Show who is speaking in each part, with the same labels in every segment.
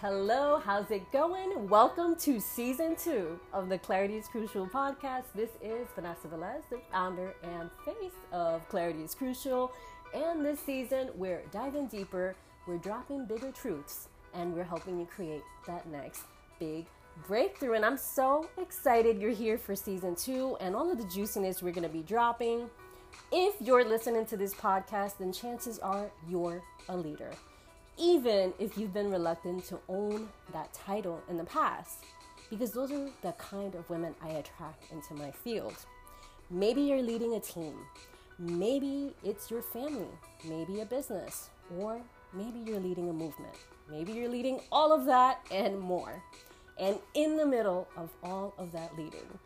Speaker 1: Hello, how's it going? Welcome to season two of the Clarity is Crucial podcast. This is Vanessa Velez, the founder and face of Clarity is Crucial. And this season, we're diving deeper, we're dropping bigger truths, and we're helping you create that next big breakthrough. And I'm so excited you're here for season two and all of the juiciness we're going to be dropping. If you're listening to this podcast, then chances are you're a leader even if you've been reluctant to own that title in the past, because those are the kind of women I attract into my field. Maybe you're leading a team, maybe it's your family, maybe a business, or maybe you're leading a movement. Maybe you're leading all of that and more. And in the middle of all of that leading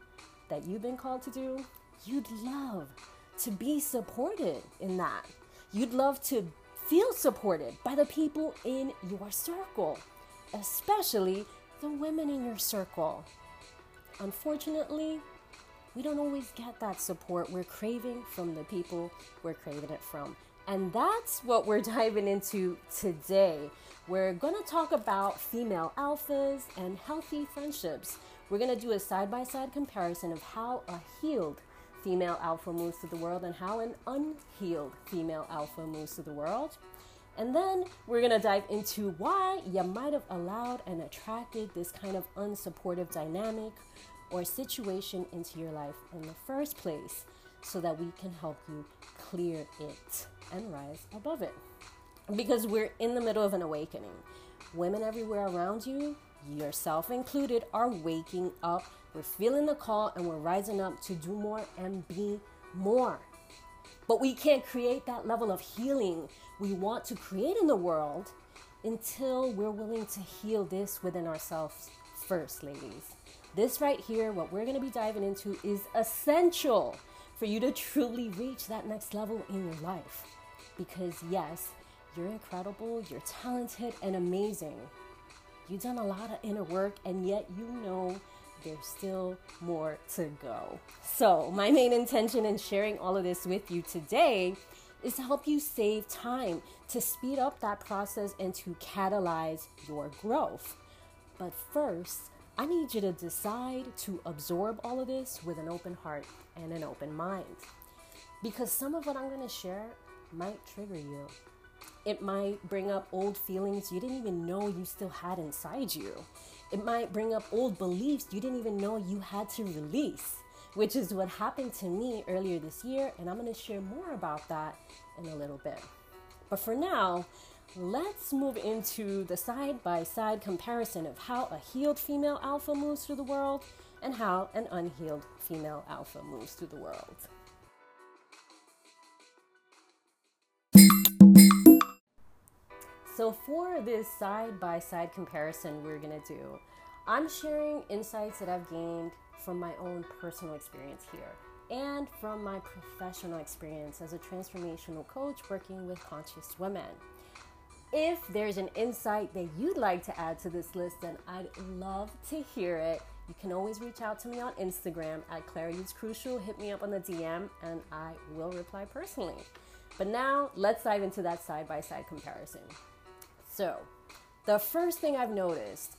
Speaker 1: that you've been called to do, you'd love to be supported in that. You'd love to Feel supported by the people in your circle, especially the women in your circle. Unfortunately, we don't always get that support we're craving from the people we're craving it from. And that's what we're diving into today. We're to talk about female alphas and healthy friendships. We're to do a side by side comparison of how a healed female alpha moves to the world and how an unhealed female alpha moves to the world. And then we're gonna dive into why you might have allowed and attracted this kind of unsupportive dynamic or situation into your life in the first place so that we can help you clear it and rise above it. Because we're in the middle of an awakening. Women everywhere around you, yourself included, are waking up we're feeling the call and we're rising up to do more and be more. But we can't create that level of healing we want to create in the world until we're willing to heal this within ourselves first, ladies. This right here, what we're going to be diving into, is essential for you to truly reach that next level in your life. Because, yes, you're incredible, you're talented, and amazing. You've done a lot of inner work, and yet you know there's still more to go. So, my main intention in sharing all of this with you today is to help you save time, to speed up that process, and to catalyze your growth. But first, I need you to decide to absorb all of this with an open heart and an open mind. Because some of what I'm going to share might trigger you. It might bring up old feelings you didn't even know you still had inside you. It might bring up old beliefs you didn't even know you had to release, which is what happened to me earlier this year, and I'm going to share more about that in a little bit. But for now, let's move into the side by side comparison of how a healed female alpha moves through the world and how an unhealed female alpha moves through the world. So, for this side by side comparison we're gonna do, I'm sharing insights that I've gained from my own personal experience here and from my professional experience as a transformational coach working with conscious women. If there's an insight that you'd like to add to this list, then I'd love to hear it. You can always reach out to me on Instagram at Clarity is Crucial. Hit me up on the DM and I will reply personally. But now let's dive into that side by side comparison. So, the first thing I've noticed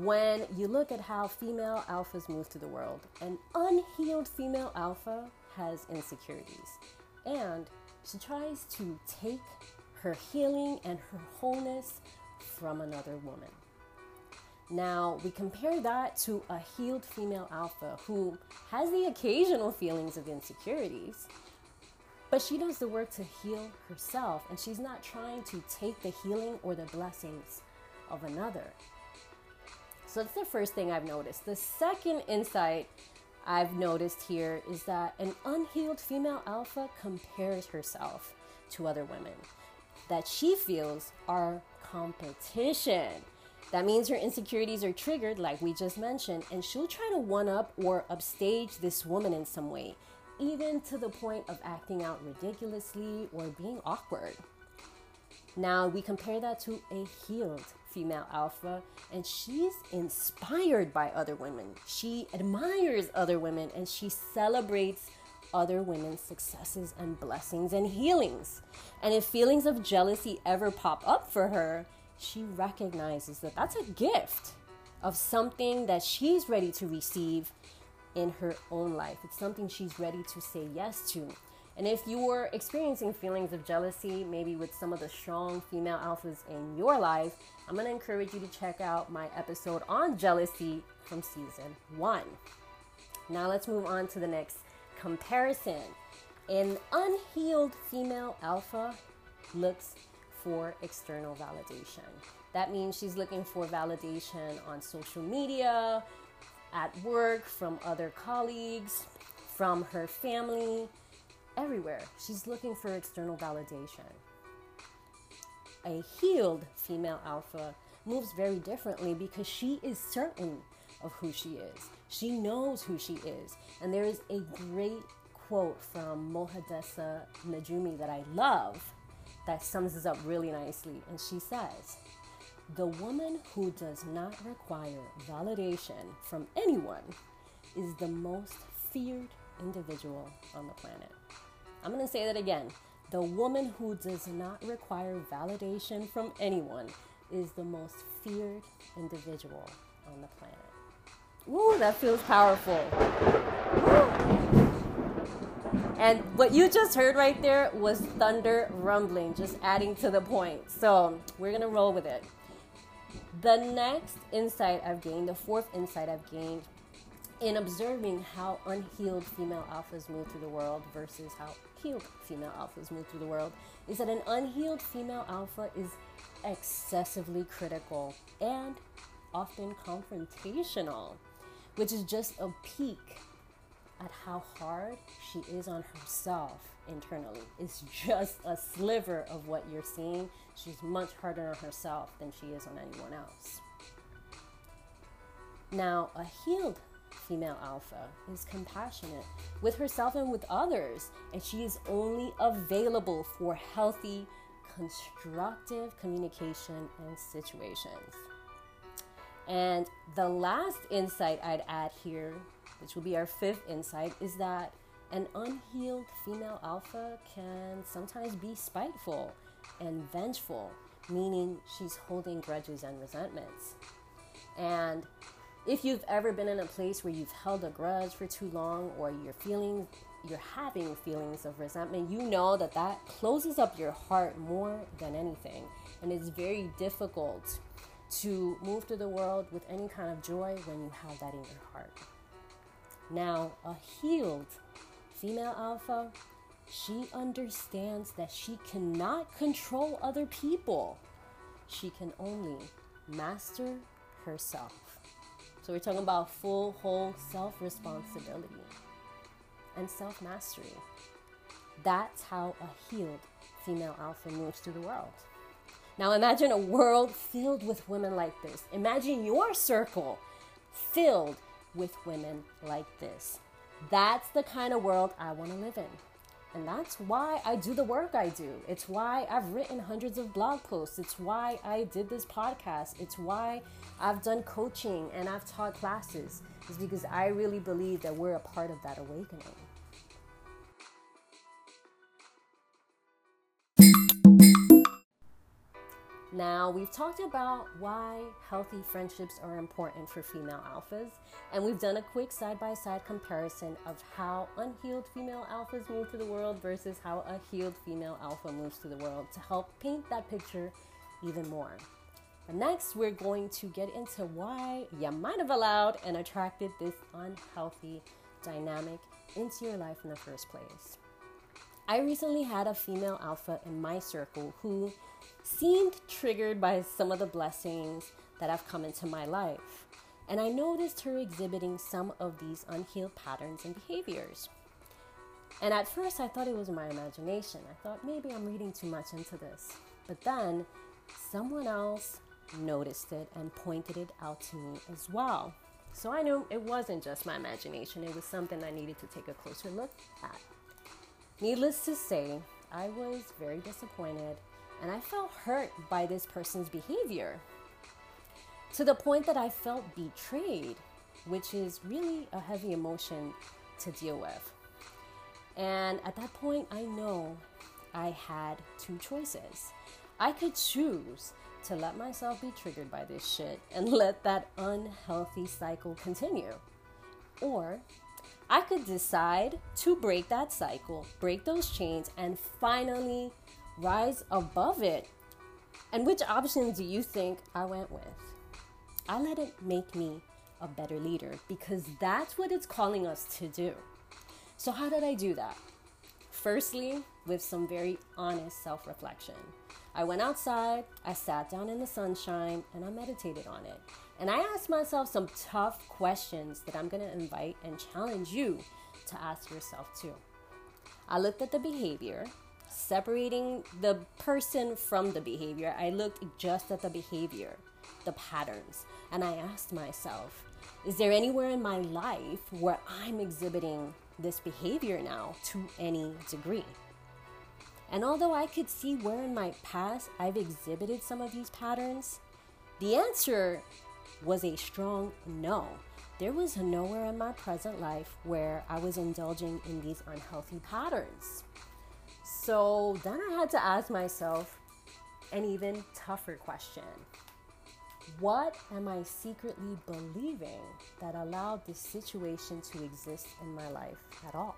Speaker 1: when you look at how female alphas move through the world, an unhealed female alpha has insecurities. And she tries to take her healing and her wholeness from another woman. Now, we compare that to a healed female alpha who has the occasional feelings of insecurities, but she does the work to heal herself, and she's not trying to take the healing or the blessings of another. So that's the first thing I've noticed. The second insight I've noticed here is that an unhealed female alpha compares herself to other women that she feels are competition. That means her insecurities are triggered, like we just mentioned, and she'll try to one up or upstage this woman in some way even to the point of acting out ridiculously or being awkward. Now, we compare that to a healed female alpha, and she's inspired by other women. She admires other women and she celebrates other women's successes and blessings and healings. And if feelings of jealousy ever pop up for her, she recognizes that that's a gift of something that she's ready to receive in her own life. It's something she's ready to say yes to. And if you were experiencing feelings of jealousy, maybe with some of the strong female alphas in your life, I'm to encourage you to check out my episode on jealousy from season one. Now let's move on to the next comparison. An unhealed female alpha looks for external validation. That means she's looking for validation on social media, at work, from other colleagues, from her family, everywhere. She's looking for external validation. A healed female alpha moves very differently because she is certain of who she is. She knows who she is. And there is a great quote from Mohadesa Najumi that I love that sums this up really nicely. And she says, The woman who does not require validation from anyone is the most feared individual on the planet. I'm going to say that again. The woman who does not require validation from anyone is the most feared individual on the planet. Ooh, that feels powerful. And what you just heard right there was thunder rumbling, just adding to the point. So we're going to roll with it. The next insight I've gained, the fourth insight I've gained in observing how unhealed female alphas move through the world versus how healed female alphas move through the world is that an unhealed female alpha is excessively critical and often confrontational, which is just a peek at how hard she is on herself internally. It's just a sliver of what you're seeing. She's much harder on herself than she is on anyone else. Now, a healed female alpha is compassionate with herself and with others, and she is only available for healthy, constructive communication and situations. And the last insight I'd add here, which will be our fifth insight, is that an unhealed female alpha can sometimes be spiteful and vengeful, meaning she's holding grudges and resentments. And if you've ever been in a place where you've held a grudge for too long or you're feeling you're having feelings of resentment, you know that that closes up your heart more than anything. And it's very difficult to move through the world with any kind of joy when you have that in your heart. Now, a healed female alpha, she understands that she cannot control other people. She can only master herself. So we're talking about full, whole self responsibility and self mastery. That's how a healed female alpha moves through the world. Now imagine a world filled with women like this. Imagine your circle filled with women like this. That's the kind of world I want to live in. And that's why I do the work I do. It's why I've written hundreds of blog posts. It's why I did this podcast. It's why I've done coaching and I've taught classes. It's because I really believe that we're a part of that awakening. Now, we've talked about why healthy friendships are important for female alphas, and we've done a quick side by side comparison of how unhealed female alphas move through the world versus how a healed female alpha moves through the world to help paint that picture even more. But next, we're going to get into why you might have allowed and attracted this unhealthy dynamic into your life in the first place. I recently had a female alpha in my circle who seemed triggered by some of the blessings that have come into my life. And I noticed her exhibiting some of these unhealed patterns and behaviors. And at first, I thought it was my imagination. I thought maybe I'm reading too much into this. But then, someone else noticed it and pointed it out to me as well. So I knew it wasn't just my imagination, it was something I needed to take a closer look at. Needless to say, I was very disappointed and I felt hurt by this person's behavior to the point that I felt betrayed, which is really a heavy emotion to deal with. And at that point, I know I had two choices. I could choose to let myself be triggered by this shit and let that unhealthy cycle continue. Or I could decide to break that cycle, break those chains, and finally rise above it. And which option do you think I went with? I let it make me a better leader because that's what it's calling us to do. So, how did I do that? Firstly, with some very honest self reflection. I went outside, I sat down in the sunshine, and I meditated on it. And I asked myself some tough questions that I'm gonna invite and challenge you to ask yourself too. I looked at the behavior, separating the person from the behavior. I looked just at the behavior, the patterns, and I asked myself, is there anywhere in my life where I'm exhibiting this behavior now to any degree? And although I could see where in my past I've exhibited some of these patterns, the answer was a strong no. There was nowhere in my present life where I was indulging in these unhealthy patterns. So then I had to ask myself an even tougher question What am I secretly believing that allowed this situation to exist in my life at all?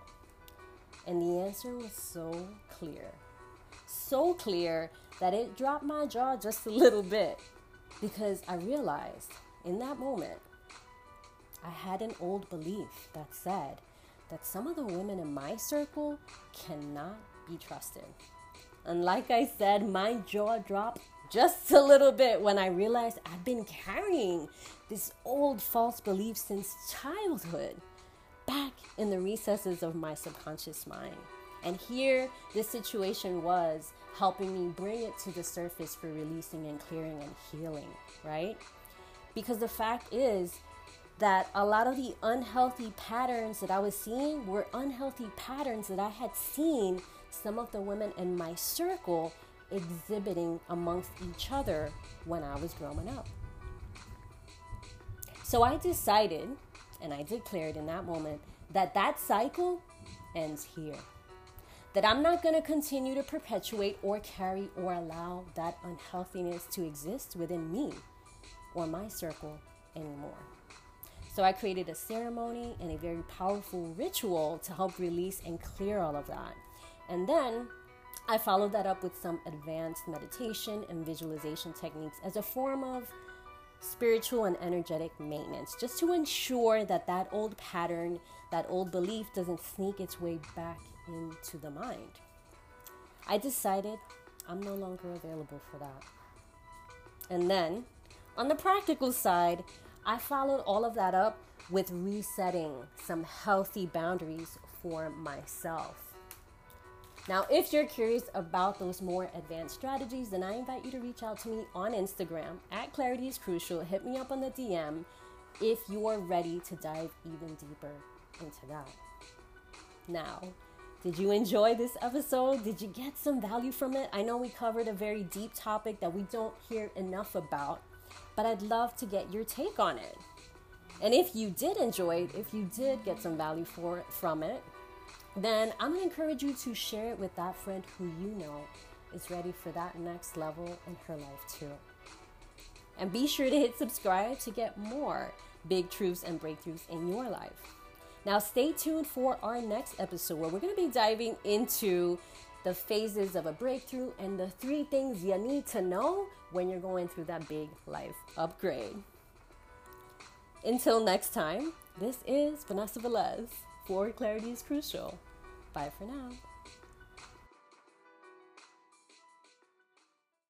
Speaker 1: And the answer was so clear. So clear that it dropped my jaw just a little bit because I realized in that moment I had an old belief that said that some of the women in my circle cannot be trusted. And like I said, my jaw dropped just a little bit when I realized I've been carrying this old false belief since childhood back in the recesses of my subconscious mind. And here, this situation was helping me bring it to the surface for releasing and clearing and healing, right? Because the fact is that a lot of the unhealthy patterns that I was seeing were unhealthy patterns that I had seen some of the women in my circle exhibiting amongst each other when I was growing up. So I decided, and I declared in that moment, that that cycle ends here. That I'm not going to continue to perpetuate or carry or allow that unhealthiness to exist within me or my circle anymore. So I created a ceremony and a very powerful ritual to help release and clear all of that. And then I followed that up with some advanced meditation and visualization techniques as a form of spiritual and energetic maintenance, just to ensure that that old pattern, that old belief doesn't sneak its way back into the mind. I decided I'm no longer available for that. And then, on the practical side, I followed all of that up with resetting some healthy boundaries for myself. Now, if you're curious about those more advanced strategies, then I invite you to reach out to me on Instagram at Clarity is Crucial. Hit me up on the DM if you are ready to dive even deeper into that. Now, did you enjoy this episode? Did you get some value from it? I know we covered a very deep topic that we don't hear enough about, but I'd love to get your take on it. And if you did enjoy it, if you did get some value for from it, then I'm gonna encourage you to share it with that friend who you know is ready for that next level in her life too. And be sure to hit subscribe to get more big truths and breakthroughs in your life. Now, stay tuned for our next episode where we're going to be diving into the phases of a breakthrough and the three things you need to know when you're going through that big life upgrade. Until next time, this is Vanessa Velez for Clarity is Crucial. Bye for now.